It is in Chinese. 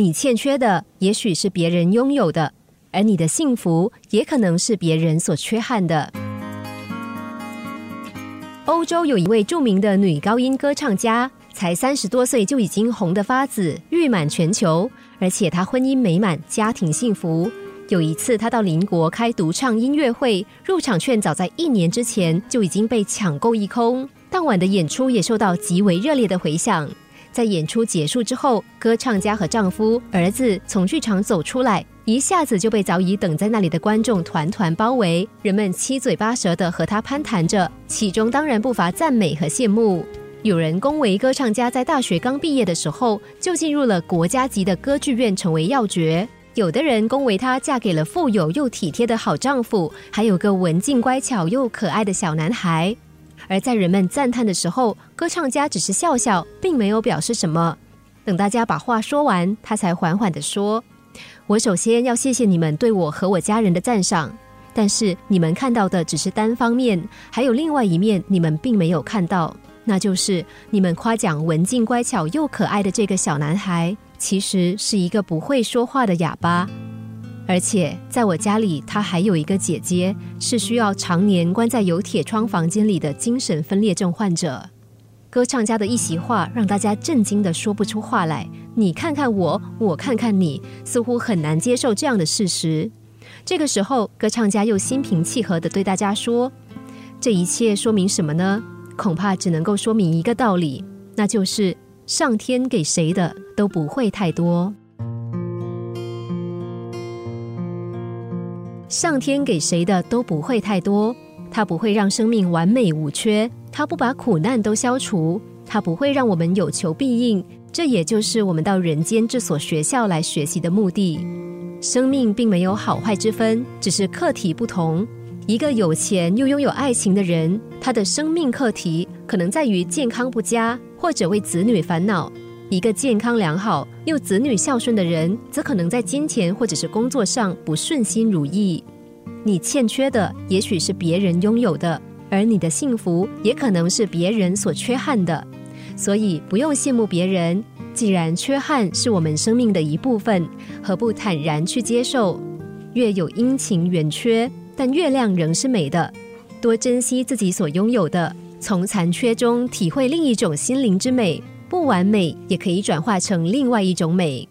你欠缺的也许是别人拥有的，而你的幸福也可能是别人所缺憾的。欧洲有一位著名的女高音歌唱家，才三十多岁就已经红得发紫，誉满全球，而且她婚姻美满，家庭幸福。有一次，她到邻国开独唱音乐会，入场券早在一年之前就已经被抢购一空，当晚的演出也受到极为热烈的回响。在演出结束之后，歌唱家和丈夫、儿子从剧场走出来，一下子就被早已等在那里的观众团团包围。人们七嘴八舌的和他攀谈着，其中当然不乏赞美和羡慕。有人恭维歌唱家在大学刚毕业的时候就进入了国家级的歌剧院，成为要角；有的人恭维她嫁给了富有又体贴的好丈夫，还有个文静乖巧又可爱的小男孩。而在人们赞叹的时候，歌唱家只是笑笑，并没有表示什么。等大家把话说完，他才缓缓地说：“我首先要谢谢你们对我和我家人的赞赏，但是你们看到的只是单方面，还有另外一面你们并没有看到，那就是你们夸奖文静乖巧又可爱的这个小男孩，其实是一个不会说话的哑巴。”而且在我家里，他还有一个姐姐，是需要常年关在有铁窗房间里的精神分裂症患者。歌唱家的一席话让大家震惊的说不出话来。你看看我，我看看你，似乎很难接受这样的事实。这个时候，歌唱家又心平气和的对大家说：“这一切说明什么呢？恐怕只能够说明一个道理，那就是上天给谁的都不会太多。”上天给谁的都不会太多，他不会让生命完美无缺，他不把苦难都消除，他不会让我们有求必应。这也就是我们到人间这所学校来学习的目的。生命并没有好坏之分，只是课题不同。一个有钱又拥有爱情的人，他的生命课题可能在于健康不佳，或者为子女烦恼。一个健康良好又子女孝顺的人，则可能在金钱或者是工作上不顺心如意。你欠缺的，也许是别人拥有的，而你的幸福，也可能是别人所缺憾的。所以不用羡慕别人，既然缺憾是我们生命的一部分，何不坦然去接受？月有阴晴圆缺，但月亮仍是美的。多珍惜自己所拥有的，从残缺中体会另一种心灵之美。不完美也可以转化成另外一种美。